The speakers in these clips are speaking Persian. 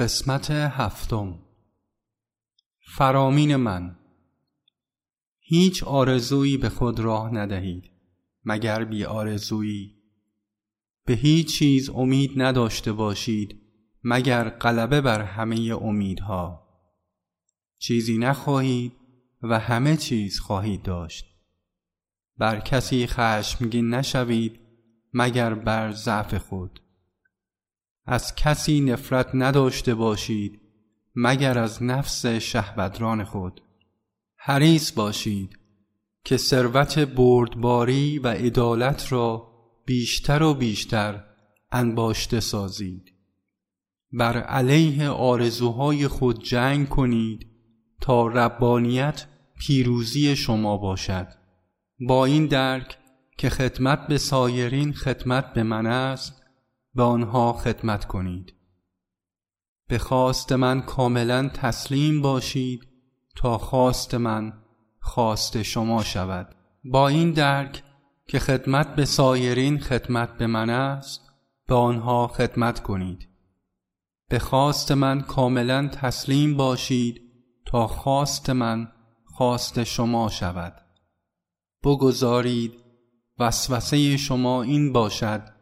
قسمت هفتم. فرامین من. هیچ آرزویی به خود راه ندهید مگر بی آرزویی. به هیچ چیز امید نداشته باشید مگر غلبه بر همه امیدها. چیزی نخواهید و همه چیز خواهید داشت. بر کسی خشمگین نشوید مگر بر ضعف خود. از کسی نفرت نداشته باشید مگر از نفس شهبدران خود. حریص باشید که ثروت بردباری و عدالت را بیشتر و بیشتر انباشته سازید. بر علیه آرزوهای خود جنگ کنید تا ربانیت پیروزی شما باشد. با این درک که خدمت به سایرین خدمت به من است به آنها خدمت کنید. به خواست من کاملا تسلیم باشید تا خواست من خواست شما شود. با این درک که خدمت به سایرین خدمت به من است به آنها خدمت کنید. به خواست من کاملا تسلیم باشید تا خواست من خواست شما شود. بگذارید وسوسه شما این باشد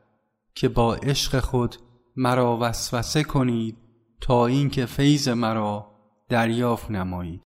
که با عشق خود مرا وسوسه کنید تا اینکه فیض مرا دریافت نمایید.